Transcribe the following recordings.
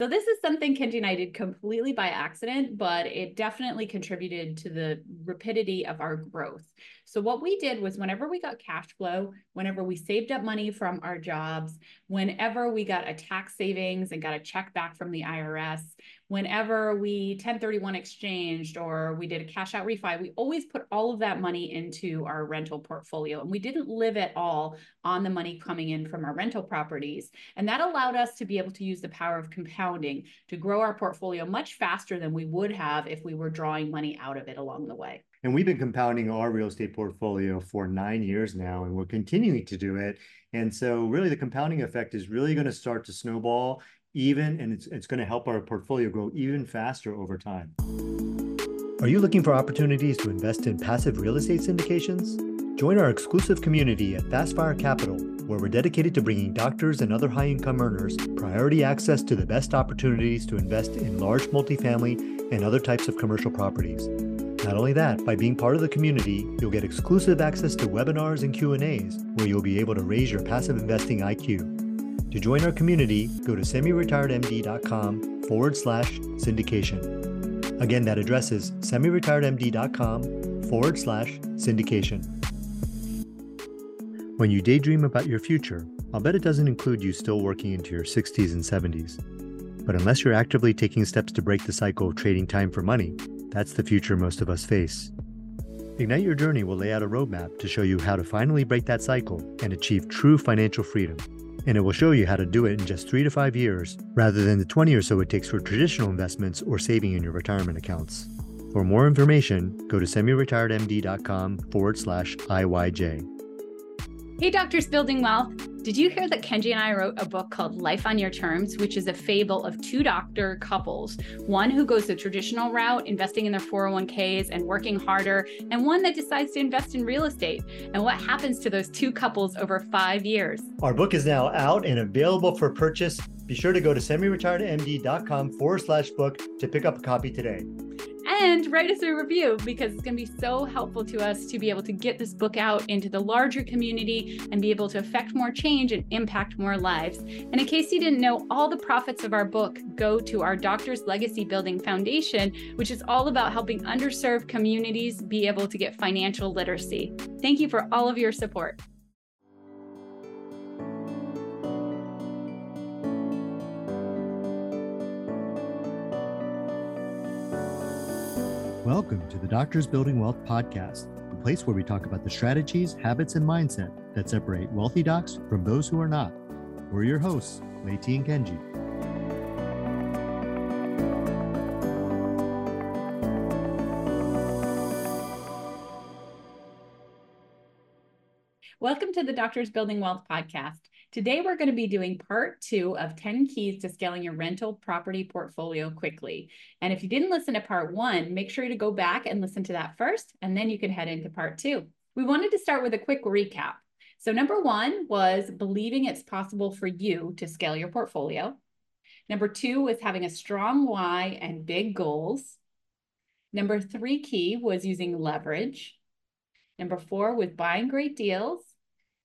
So this is something Kenji and I did completely by accident, but it definitely contributed to the rapidity of our growth. So what we did was whenever we got cash flow, whenever we saved up money from our jobs, whenever we got a tax savings and got a check back from the IRS, whenever we 1031 exchanged or we did a cash out refi, we always put all of that money into our rental portfolio. And we didn't live at all on the money coming in from our rental properties. And that allowed us to be able to use the power of compounding to grow our portfolio much faster than we would have if we were drawing money out of it along the way. And we've been compounding our real estate portfolio for nine years now, and we're continuing to do it. And so, really, the compounding effect is really going to start to snowball even, and it's, it's going to help our portfolio grow even faster over time. Are you looking for opportunities to invest in passive real estate syndications? Join our exclusive community at Fastfire Capital, where we're dedicated to bringing doctors and other high income earners priority access to the best opportunities to invest in large multifamily and other types of commercial properties. Not only that, by being part of the community, you'll get exclusive access to webinars and Q&As where you'll be able to raise your passive investing IQ. To join our community, go to semiretiredmd.com forward slash syndication. Again, that address is semiretiredmd.com forward slash syndication. When you daydream about your future, I'll bet it doesn't include you still working into your 60s and 70s. But unless you're actively taking steps to break the cycle of trading time for money, that's the future most of us face. Ignite Your Journey will lay out a roadmap to show you how to finally break that cycle and achieve true financial freedom. And it will show you how to do it in just three to five years, rather than the 20 or so it takes for traditional investments or saving in your retirement accounts. For more information, go to semiretiredmd.com forward slash IYJ. Hey, Doctors Building Wealth. Did you hear that Kenji and I wrote a book called Life on Your Terms, which is a fable of two doctor couples, one who goes the traditional route, investing in their 401ks and working harder, and one that decides to invest in real estate, and what happens to those two couples over five years? Our book is now out and available for purchase. Be sure to go to semiretiredmd.com forward slash book to pick up a copy today and write us a review because it's going to be so helpful to us to be able to get this book out into the larger community and be able to affect more change and impact more lives. And in case you didn't know, all the profits of our book go to our Doctors Legacy Building Foundation, which is all about helping underserved communities be able to get financial literacy. Thank you for all of your support. Welcome to the Doctors Building Wealth podcast, a place where we talk about the strategies, habits, and mindset that separate wealthy docs from those who are not. We're your hosts, Leti and Kenji. Welcome to the Doctors Building Wealth podcast. Today, we're going to be doing part two of 10 keys to scaling your rental property portfolio quickly. And if you didn't listen to part one, make sure to go back and listen to that first, and then you can head into part two. We wanted to start with a quick recap. So, number one was believing it's possible for you to scale your portfolio. Number two was having a strong why and big goals. Number three key was using leverage. Number four was buying great deals.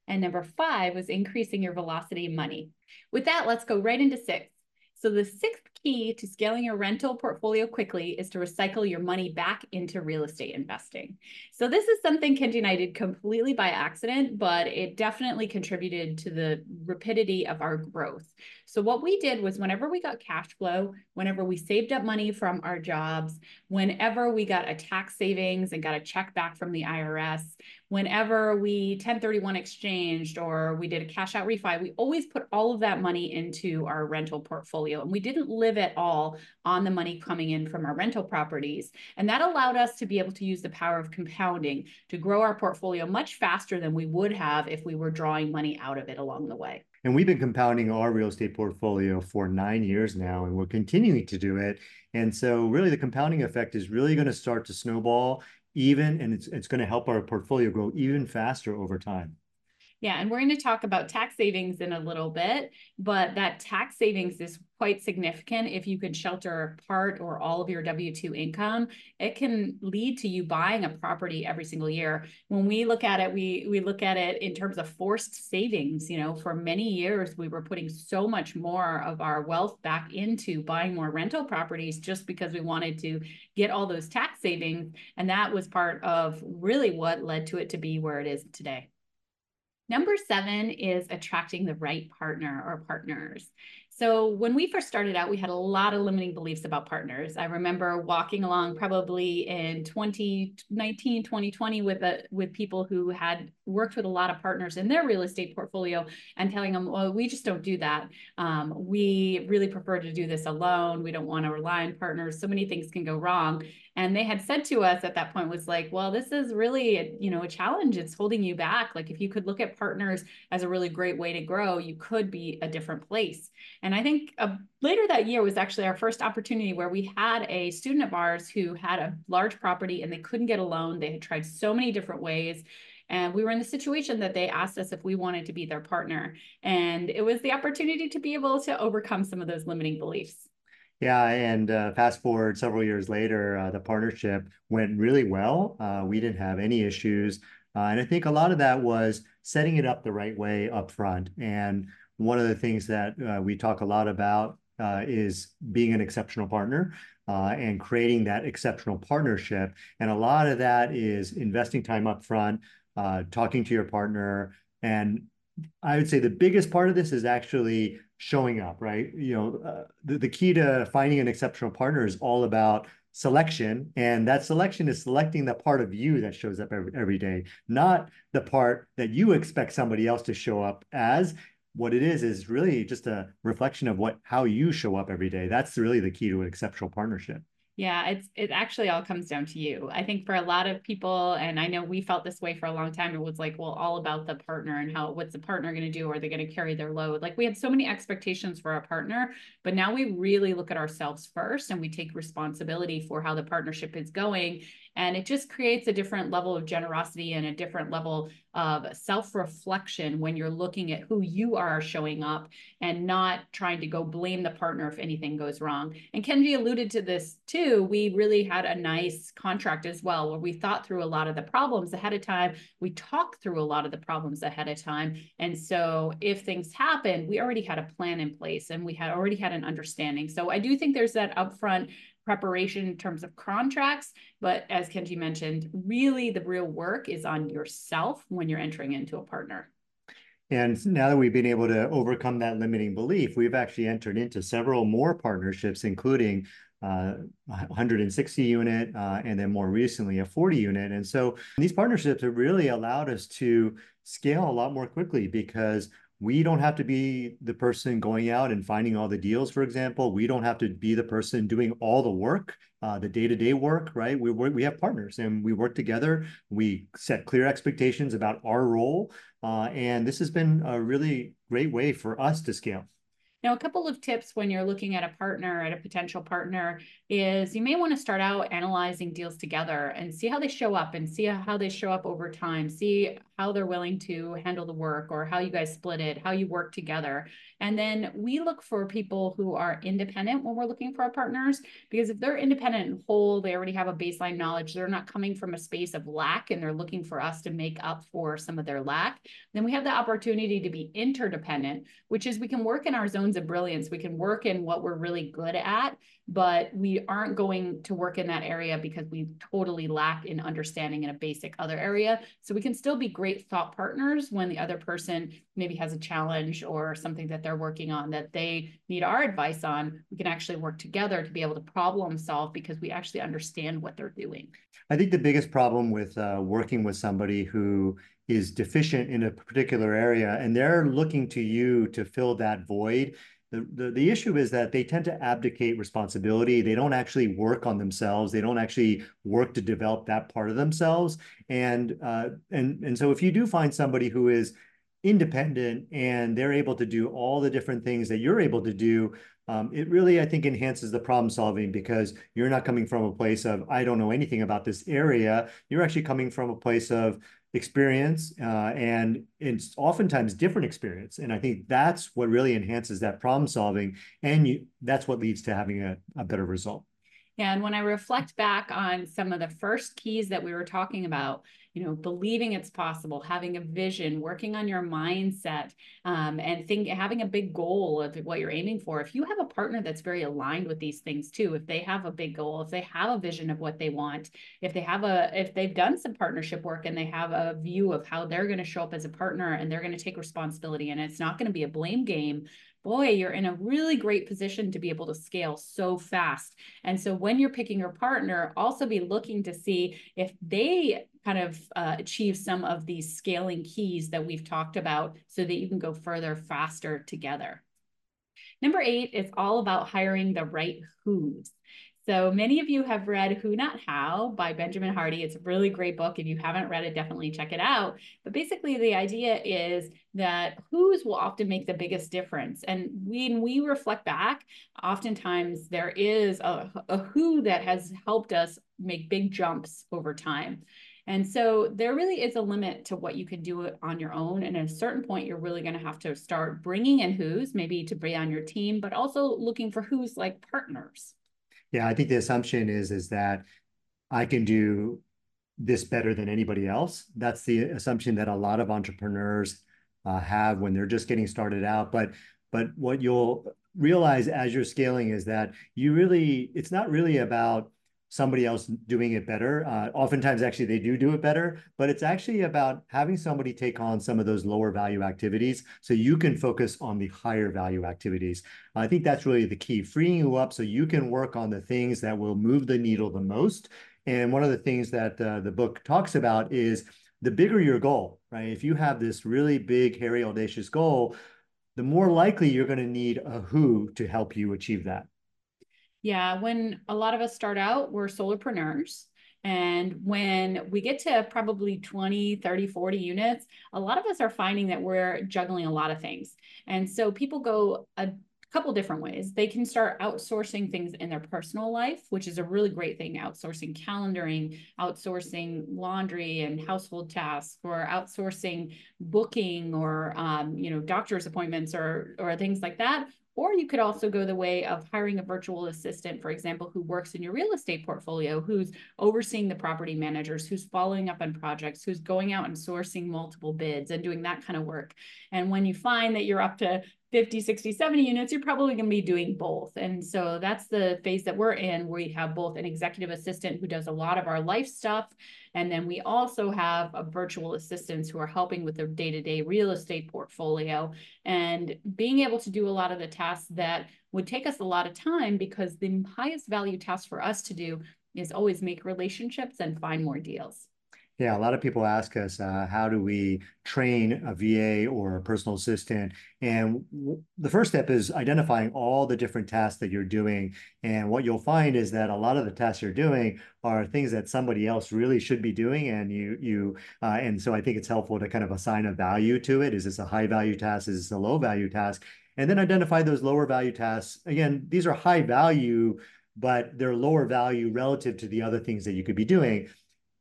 And number five was increasing your velocity money. With that, let's go right into six. So the sixth key to scaling your rental portfolio quickly is to recycle your money back into real estate investing. So this is something Kenji and I did completely by accident, but it definitely contributed to the rapidity of our growth. So what we did was whenever we got cash flow, whenever we saved up money from our jobs, whenever we got a tax savings and got a check back from the IRS, whenever we 1031 exchanged or we did a cash out refi, we always put all of that money into our rental portfolio. And we didn't live at all on the money coming in from our rental properties. And that allowed us to be able to use the power of compounding to grow our portfolio much faster than we would have if we were drawing money out of it along the way. And we've been compounding our real estate portfolio for nine years now, and we're continuing to do it. And so, really, the compounding effect is really going to start to snowball even, and it's, it's going to help our portfolio grow even faster over time. Yeah, and we're going to talk about tax savings in a little bit, but that tax savings is quite significant if you can shelter part or all of your W-2 income. It can lead to you buying a property every single year. When we look at it, we we look at it in terms of forced savings. You know, for many years we were putting so much more of our wealth back into buying more rental properties just because we wanted to get all those tax savings, and that was part of really what led to it to be where it is today. Number seven is attracting the right partner or partners. So when we first started out, we had a lot of limiting beliefs about partners. I remember walking along probably in 2019, 2020 with a, with people who had worked with a lot of partners in their real estate portfolio and telling them, well, we just don't do that. Um, we really prefer to do this alone. We don't want to rely on partners. So many things can go wrong. And they had said to us at that point was like, well, this is really, a, you know, a challenge. It's holding you back. Like if you could look at partners as a really great way to grow, you could be a different place. And I think uh, later that year was actually our first opportunity where we had a student of ours who had a large property and they couldn't get a loan. They had tried so many different ways. And we were in the situation that they asked us if we wanted to be their partner. And it was the opportunity to be able to overcome some of those limiting beliefs. Yeah, and uh, fast forward several years later, uh, the partnership went really well. Uh, we didn't have any issues. Uh, and I think a lot of that was setting it up the right way up front. And one of the things that uh, we talk a lot about uh, is being an exceptional partner and creating that exceptional partnership. And a lot of that is investing time up front, talking to your partner. And I would say the biggest part of this is actually showing up, right? You know, uh, the, the key to finding an exceptional partner is all about selection. And that selection is selecting the part of you that shows up every, every day, not the part that you expect somebody else to show up as. What it is is really just a reflection of what how you show up every day. That's really the key to an exceptional partnership. Yeah, it's it actually all comes down to you. I think for a lot of people, and I know we felt this way for a long time, it was like, well, all about the partner and how what's the partner going to do? Are they going to carry their load? Like we had so many expectations for our partner, but now we really look at ourselves first and we take responsibility for how the partnership is going. And it just creates a different level of generosity and a different level of self-reflection when you're looking at who you are showing up and not trying to go blame the partner if anything goes wrong. And Kenji alluded to this too. We really had a nice contract as well where we thought through a lot of the problems ahead of time. We talked through a lot of the problems ahead of time. And so if things happen, we already had a plan in place and we had already had an understanding. So I do think there's that upfront preparation in terms of contracts. But as Kenji mentioned, really the real work is on yourself when you're entering into a partner. And now that we've been able to overcome that limiting belief, we've actually entered into several more partnerships, including uh, 160 unit, uh, and then more recently a 40 unit. And so these partnerships have really allowed us to scale a lot more quickly because we don't have to be the person going out and finding all the deals, for example. We don't have to be the person doing all the work, uh, the day-to-day work, right? We we have partners and we work together. We set clear expectations about our role. Uh, and this has been a really great way for us to scale. Now, a couple of tips when you're looking at a partner, at a potential partner, is you may want to start out analyzing deals together and see how they show up and see how they show up over time. See how they're willing to handle the work or how you guys split it, how you work together. And then we look for people who are independent when we're looking for our partners, because if they're independent and whole, they already have a baseline knowledge, they're not coming from a space of lack and they're looking for us to make up for some of their lack. Then we have the opportunity to be interdependent, which is we can work in our zones of brilliance. We can work in what we're really good at but we aren't going to work in that area because we totally lack in understanding in a basic other area. So we can still be great thought partners when the other person maybe has a challenge or something that they're working on that they need our advice on. We can actually work together to be able to problem solve because we actually understand what they're doing. I think the biggest problem with uh, working with somebody who is deficient in a particular area and they're looking to you to fill that void the, the, issue is that they tend to abdicate responsibility. They don't actually work on themselves. They don't actually work to develop that part of themselves. And uh, and and so if you do find somebody who is independent and they're able to do all the different things that you're able to do, um, it really, I think, enhances the problem solving because you're not coming from a place of, I don't know anything about this area. You're actually coming from a place of, experience uh, and it's oftentimes different experience. And i think that's what really enhances that problem solving and you, that's what leads to having a, a better result and when I reflect back on some of the first keys that we were talking about, you know, believing it's possible, having a vision, working on your mindset, um, and think having a big goal of what you're aiming for. If you have a partner that's very aligned with these things too, if they have a big goal, if they have a vision of what they want, if they have a, if they've done some partnership work and they have a view of how they're going to show up as a partner and they're going to take responsibility, and it's not going to be a blame game boy, you're in a really great position to be able to scale so fast. And so when you're picking your partner, also be looking to see if they kind of uh, achieve some of these scaling keys that we've talked about so that you can go further faster together. Number eight is all about hiring the right who's. So many of you have read Who Not How by Benjamin Hardy. It's a really great book. If you haven't read it, definitely check it out. But basically, the idea is that who's will often make the biggest difference. And when we reflect back, oftentimes there is a, a who that has helped us make big jumps over time. And so there really is a limit to what you can do on your own. And at a certain point, you're really going to have to start bringing in who's, maybe to be on your team, but also looking for who's like partners. Yeah, I think the assumption is is that I can do this better than anybody else. That's the assumption that a lot of entrepreneurs uh, have when they're just getting started out. But but what you'll realize as you're scaling is that you really it's not really about somebody else doing it better. Uh, oftentimes, actually, they do do it better, but it's actually about having somebody take on some of those lower value activities so you can focus on the higher value activities. I think that's really the key, freeing you up so you can work on the things that will move the needle the most. And one of the things that uh, the book talks about is the bigger your goal, right? If you have this really big, hairy, audacious goal, the more likely you're going to need a who to help you achieve that. Yeah, when a lot of us start out, we're solopreneurs. And when we get to probably 20, 30, 40 units, a lot of us are finding that we're juggling a lot of things. And so people go a couple different ways. They can start outsourcing things in their personal life, which is a really great thing, outsourcing calendaring, outsourcing laundry and household tasks, or outsourcing booking or um, you know, doctor's appointments or or things like that or you could also go the way of hiring a virtual assistant, for example, who works in your real estate portfolio, who's overseeing the property managers, who's following up on projects, who's going out and sourcing multiple bids and doing that kind of work. And when you find that you're up to 50, 60, 70 units, you're probably going to be doing both. And so that's the phase that we're in, we have both an executive assistant who does a lot of our life stuff. And then we also have a virtual assistants who are helping with the day-to-day real estate portfolio and being able to do a lot of the tasks that would take us a lot of time because the highest value task for us to do is always make relationships and find more deals. Yeah, a lot of people ask us, uh, how do we train a VA or a personal assistant? And the first step is identifying all the different tasks that you're doing. And what you'll find is that a lot of the tasks you're doing are things that somebody else really should be doing. And you, you, uh, and so I think it's helpful to kind of assign a value to it. Is this a high value task? Is this a low value task? And then identify those lower value tasks. Again, these are high value, but they're lower value relative to the other things that you could be doing.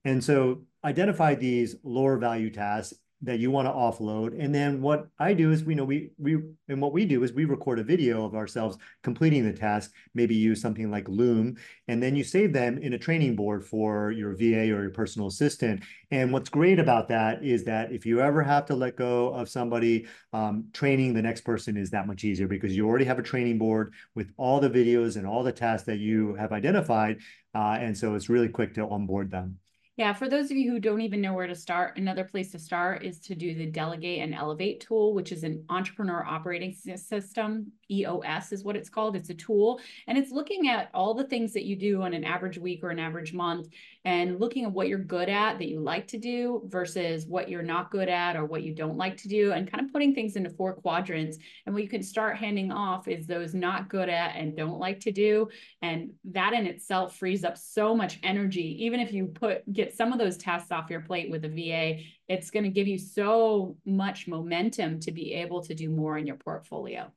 And so identify these lower value tasks that you want to offload. And then what I do is, we know, we, we, and what we do is we record a video of ourselves completing the task, maybe use something like Loom, and then you save them in a training board for your VA or your personal assistant. And what's great about that is that if you ever have to let go of somebody, um, training the next person is that much easier because you already have a training board with all the videos and all the tasks that you have identified. Uh, and so it's really quick to onboard them. Yeah, for those of you who don't even know where to start, another place to start is to do the Delegate and Elevate tool, which is an entrepreneur operating system. EOS is what it's called. It's a tool, and it's looking at all the things that you do on an average week or an average month and looking at what you're good at that you like to do versus what you're not good at or what you don't like to do, and kind of putting things into four quadrants. And what you can start handing off is those not good at and don't like to do. And that in itself frees up so much energy, even if you put get some of those tasks off your plate with a VA, it's going to give you so much momentum to be able to do more in your portfolio.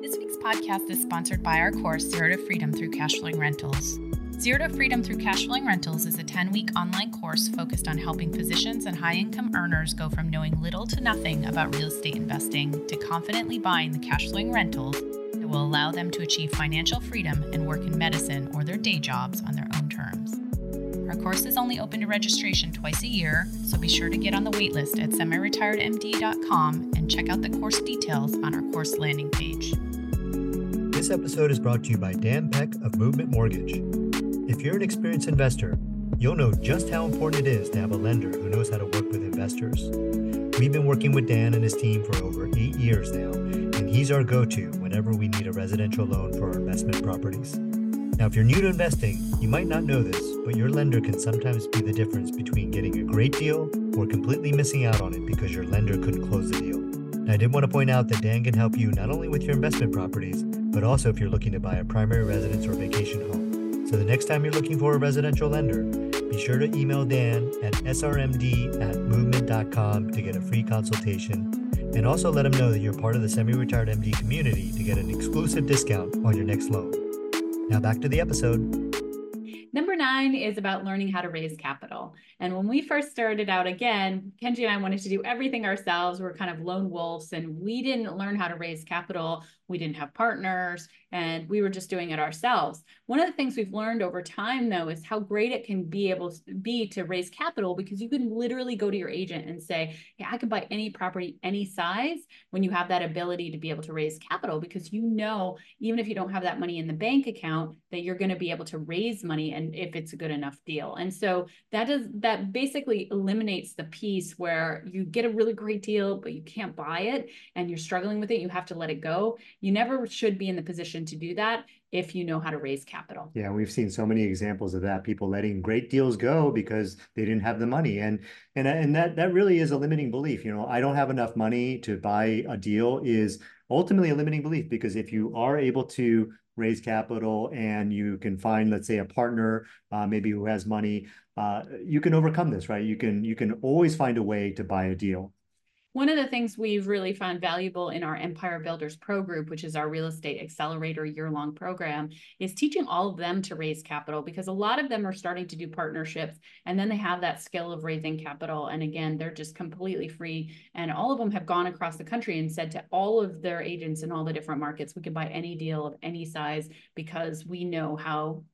This week's podcast is sponsored by our course, Zero to Freedom through Cash Flowing Rentals. Zero to Freedom Through Cash Flowing Rentals is a 10 week online course focused on helping physicians and high income earners go from knowing little to nothing about real estate investing to confidently buying the cash flowing rentals that will allow them to achieve financial freedom and work in medicine or their day jobs on their own terms. Our course is only open to registration twice a year, so be sure to get on the waitlist at semiretiredmd.com and check out the course details on our course landing page. This episode is brought to you by Dan Peck of Movement Mortgage. If you're an experienced investor, you'll know just how important it is to have a lender who knows how to work with investors. We've been working with Dan and his team for over eight years now, and he's our go to whenever we need a residential loan for our investment properties. Now, if you're new to investing, you might not know this, but your lender can sometimes be the difference between getting a great deal or completely missing out on it because your lender couldn't close the deal. I did want to point out that Dan can help you not only with your investment properties, but also if you're looking to buy a primary residence or vacation home. So the next time you're looking for a residential lender, be sure to email Dan at srmd at movement.com to get a free consultation. And also let him know that you're part of the semi retired MD community to get an exclusive discount on your next loan. Now back to the episode. Number nine is about learning how to raise capital. And when we first started out, again, Kenji and I wanted to do everything ourselves. We're kind of lone wolves and we didn't learn how to raise capital. We didn't have partners and we were just doing it ourselves. One of the things we've learned over time, though, is how great it can be able to be to raise capital because you can literally go to your agent and say, Yeah, I can buy any property, any size when you have that ability to be able to raise capital because you know, even if you don't have that money in the bank account, that you're going to be able to raise money and if it's a good enough deal. And so that does that basically eliminates the piece where you get a really great deal, but you can't buy it and you're struggling with it. You have to let it go. You never should be in the position to do that if you know how to raise capital. Yeah, we've seen so many examples of that. People letting great deals go because they didn't have the money, and and and that that really is a limiting belief. You know, I don't have enough money to buy a deal is ultimately a limiting belief because if you are able to raise capital and you can find, let's say, a partner, uh, maybe who has money, uh, you can overcome this, right? You can you can always find a way to buy a deal. One of the things we've really found valuable in our Empire Builders Pro group, which is our real estate accelerator year long program, is teaching all of them to raise capital because a lot of them are starting to do partnerships and then they have that skill of raising capital. And again, they're just completely free. And all of them have gone across the country and said to all of their agents in all the different markets, we can buy any deal of any size because we know how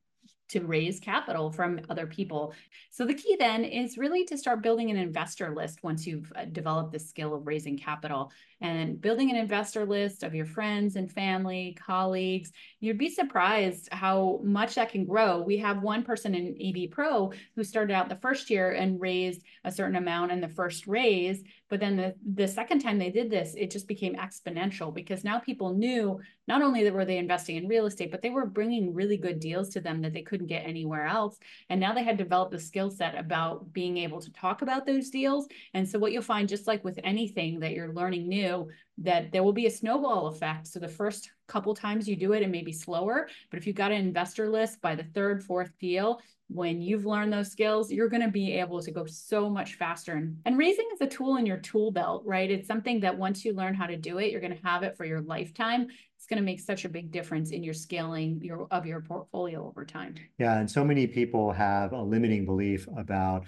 to raise capital from other people. So the key then is really to start building an investor list once you've uh, developed the skill of raising capital and building an investor list of your friends and family, colleagues. You'd be surprised how much that can grow. We have one person in EB Pro who started out the first year and raised a certain amount in the first raise, but then the, the second time they did this, it just became exponential because now people knew not only that were they investing in real estate, but they were bringing really good deals to them that they couldn't get anywhere else. And now they had developed a skill set about being able to talk about those deals. And so what you'll find, just like with anything that you're learning new, that there will be a snowball effect. So the first couple times you do it, it may be slower, but if you've got an investor list by the third, fourth deal, when you've learned those skills, you're going to be able to go so much faster. And, and raising is a tool in your tool belt, right? It's something that once you learn how to do it, you're going to have it for your lifetime. It's going to make such a big difference in your scaling your of your portfolio over time. Yeah, and so many people have a limiting belief about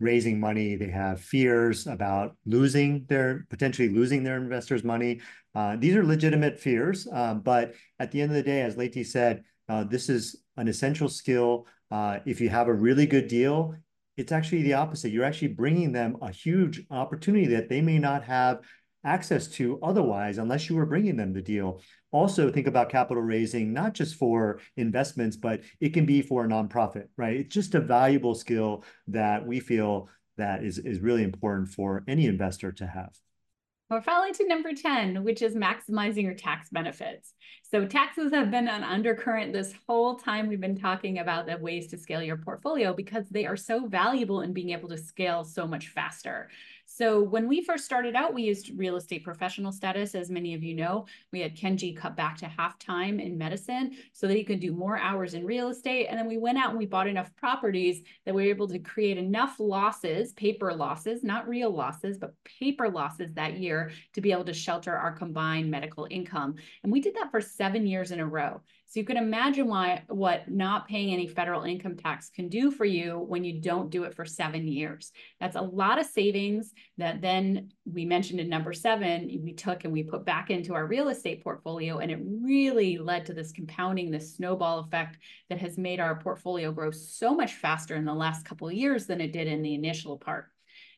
raising money. They have fears about losing their potentially losing their investors' money. Uh, these are legitimate fears, uh, but at the end of the day, as Leti said, uh, this is an essential skill uh, if you have a really good deal, it's actually the opposite. You're actually bringing them a huge opportunity that they may not have access to otherwise unless you were bringing them the deal. Also think about capital raising, not just for investments, but it can be for a nonprofit, right? It's just a valuable skill that we feel that is, is really important for any investor to have. We're finally to number 10, which is maximizing your tax benefits. So taxes have been an undercurrent this whole time we've been talking about the ways to scale your portfolio because they are so valuable in being able to scale so much faster. So when we first started out, we used real estate professional status. As many of you know, we had Kenji cut back to half time in medicine so that he could do more hours in real estate. And then we went out and we bought enough properties that we were able to create enough losses, paper losses, not real losses, but paper losses that year to be able to shelter our combined medical income. And we did that for seven years in a row. So you can imagine why what not paying any federal income tax can do for you when you don't do it for seven years. That's a lot of savings that then we mentioned in number seven, we took and we put back into our real estate portfolio. And it really led to this compounding, this snowball effect that has made our portfolio grow so much faster in the last couple of years than it did in the initial part.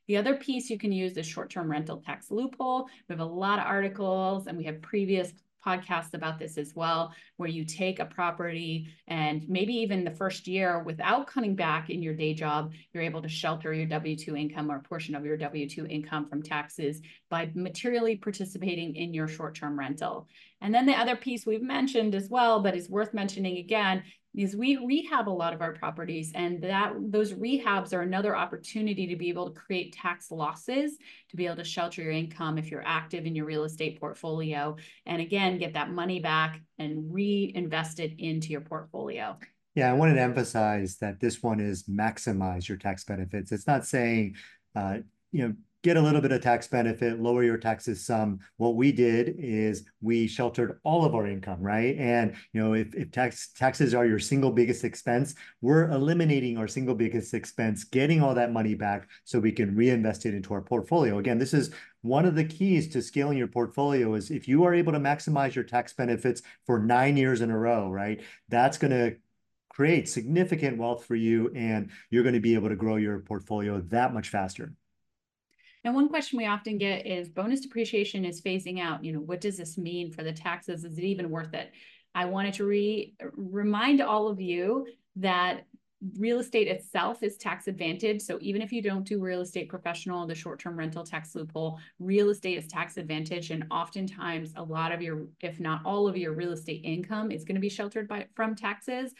The other piece you can use is short-term rental tax loophole. We have a lot of articles and we have previous podcasts about this as well, where you take a property and maybe even the first year without cutting back in your day job, you're able to shelter your W 2 income or a portion of your W 2 income from taxes by materially participating in your short term rental. And then the other piece we've mentioned as well, but is worth mentioning again, is we rehab a lot of our properties and that those rehabs are another opportunity to be able to create tax losses to be able to shelter your income if you're active in your real estate portfolio and again get that money back and reinvest it into your portfolio. Yeah i wanted to emphasize that this one is maximize your tax benefits. It's not saying uh, you know get a little bit of tax benefit, lower your taxes some. What we did is we sheltered all of our income, right? And you know, if, if tax taxes are your single biggest expense, we're eliminating our single biggest expense, getting all that money back so we can reinvest it into our portfolio. Again, this is one of the keys to scaling your portfolio is if you are able to maximize your tax benefits for nine years in a row, right? That's going to create significant wealth for you and you're going to be able to grow your portfolio that much faster. And one question we often get is bonus depreciation is phasing out. You know, what does this mean for the taxes? Is it even worth it? I wanted to re uh, remind all of you that real estate itself is tax advantage. So even if you don't do real estate professional, the short-term rental tax loophole, real estate is tax advantage. And oftentimes a lot of your, if not all of your real estate income is going to be sheltered by from taxes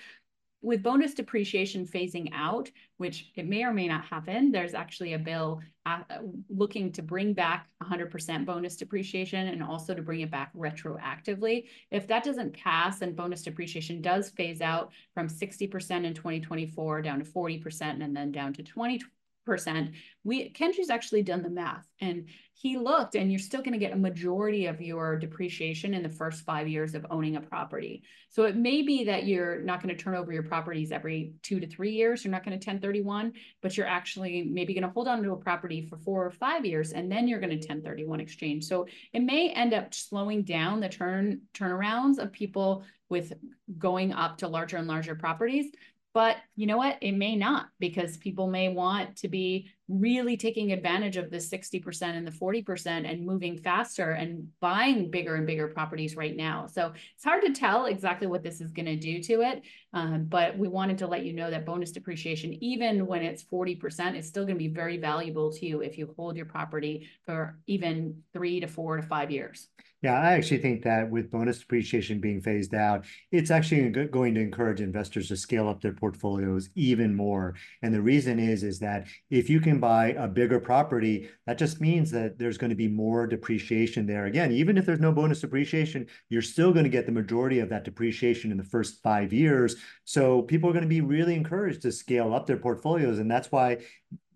with bonus depreciation phasing out, which it may or may not happen, there's actually a bill uh, looking to bring back 100% bonus depreciation and also to bring it back retroactively. If that doesn't pass and bonus depreciation does phase out from 60% in 2024 down to 40% and then down to 20 percent. We Kenji's actually done the math and he looked and you're still going to get a majority of your depreciation in the first five years of owning a property. So it may be that you're not going to turn over your properties every two to three years you're not going to 1031 but you're actually maybe going to hold on to a property for four or five years and then you're going to 1031 exchange. So it may end up slowing down the turn turnarounds of people with going up to larger and larger properties but you know what? It may not because people may want to be really taking advantage of the 60% and the 40% and moving faster and buying bigger and bigger properties right now. So it's hard to tell exactly what this is going to do to it. Um, but we wanted to let you know that bonus depreciation, even when it's 40%, is still going to be very valuable to you if you hold your property for even three to four to five years. Yeah, I actually think that with bonus depreciation being phased out, it's actually going to encourage investors to scale up their portfolios even more. And the reason is, is that if you can buy a bigger property, that just means that there's going to be more depreciation there. Again, even if there's no bonus depreciation, you're still going to get the majority of that depreciation in the first five years. So people are going to be really encouraged to scale up their portfolios. And that's why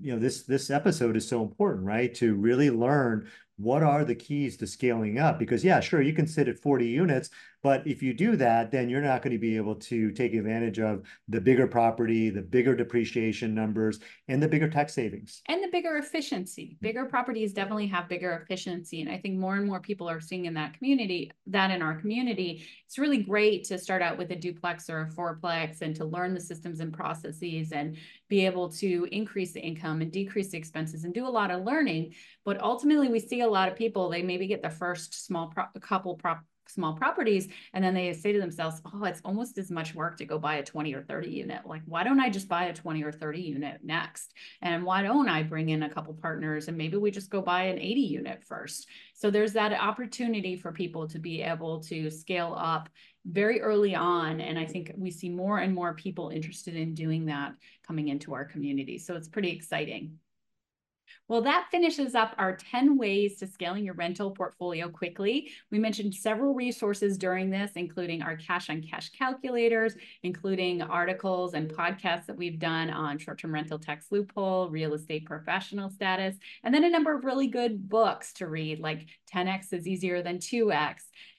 you know this this episode is so important right to really learn what are the keys to scaling up? Because yeah, sure, you can sit at 40 units, but if you do that, then you're not going to be able to take advantage of the bigger property, the bigger depreciation numbers, and the bigger tax savings. And the bigger efficiency. Bigger properties definitely have bigger efficiency. And I think more and more people are seeing in that community, that in our community, it's really great to start out with a duplex or a fourplex and to learn the systems and processes and be able to increase the income and decrease the expenses and do a lot of learning. But ultimately, we see a lot of people, they maybe get the first small pro couple prop small properties and then they say to themselves oh it's almost as much work to go buy a 20 or 30 unit like why don't i just buy a 20 or 30 unit next and why don't i bring in a couple partners and maybe we just go buy an 80 unit first so there's that opportunity for people to be able to scale up very early on. And I think we see more and more people interested in doing that coming into our community. So it's pretty exciting. Well, that finishes up our 10 ways to scaling your rental portfolio quickly. We mentioned several resources during this, including our cash on cash calculators, including articles and podcasts that we've done on short-term rental tax loophole, real estate professional status, and then a number of really good books to read, like 10X is easier than 2X,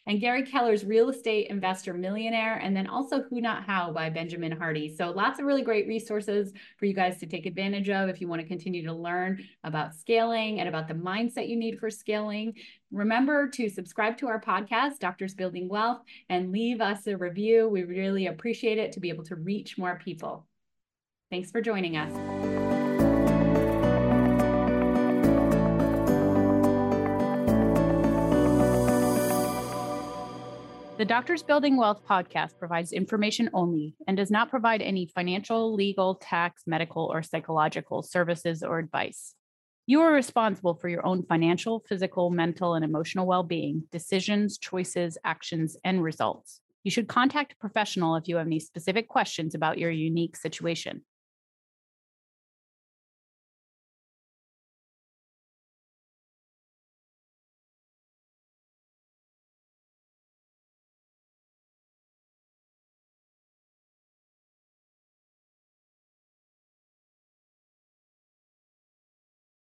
and Gary Keller's Real Estate Investor Millionaire, and then also Who Not How by Benjamin Hardy. So lots of really great resources for you guys to take advantage of if you want to continue to learn about scaling and about the mindset you need for scaling. Remember to subscribe to our podcast, Doctors Building Wealth, and leave us a review. We really appreciate it to be able to reach more people. Thanks for joining us. The Doctors Building Wealth podcast provides information only and does not provide any financial, legal, tax, medical, or psychological services or advice. You are responsible for your own financial, physical, mental, and emotional well being, decisions, choices, actions, and results. You should contact a professional if you have any specific questions about your unique situation.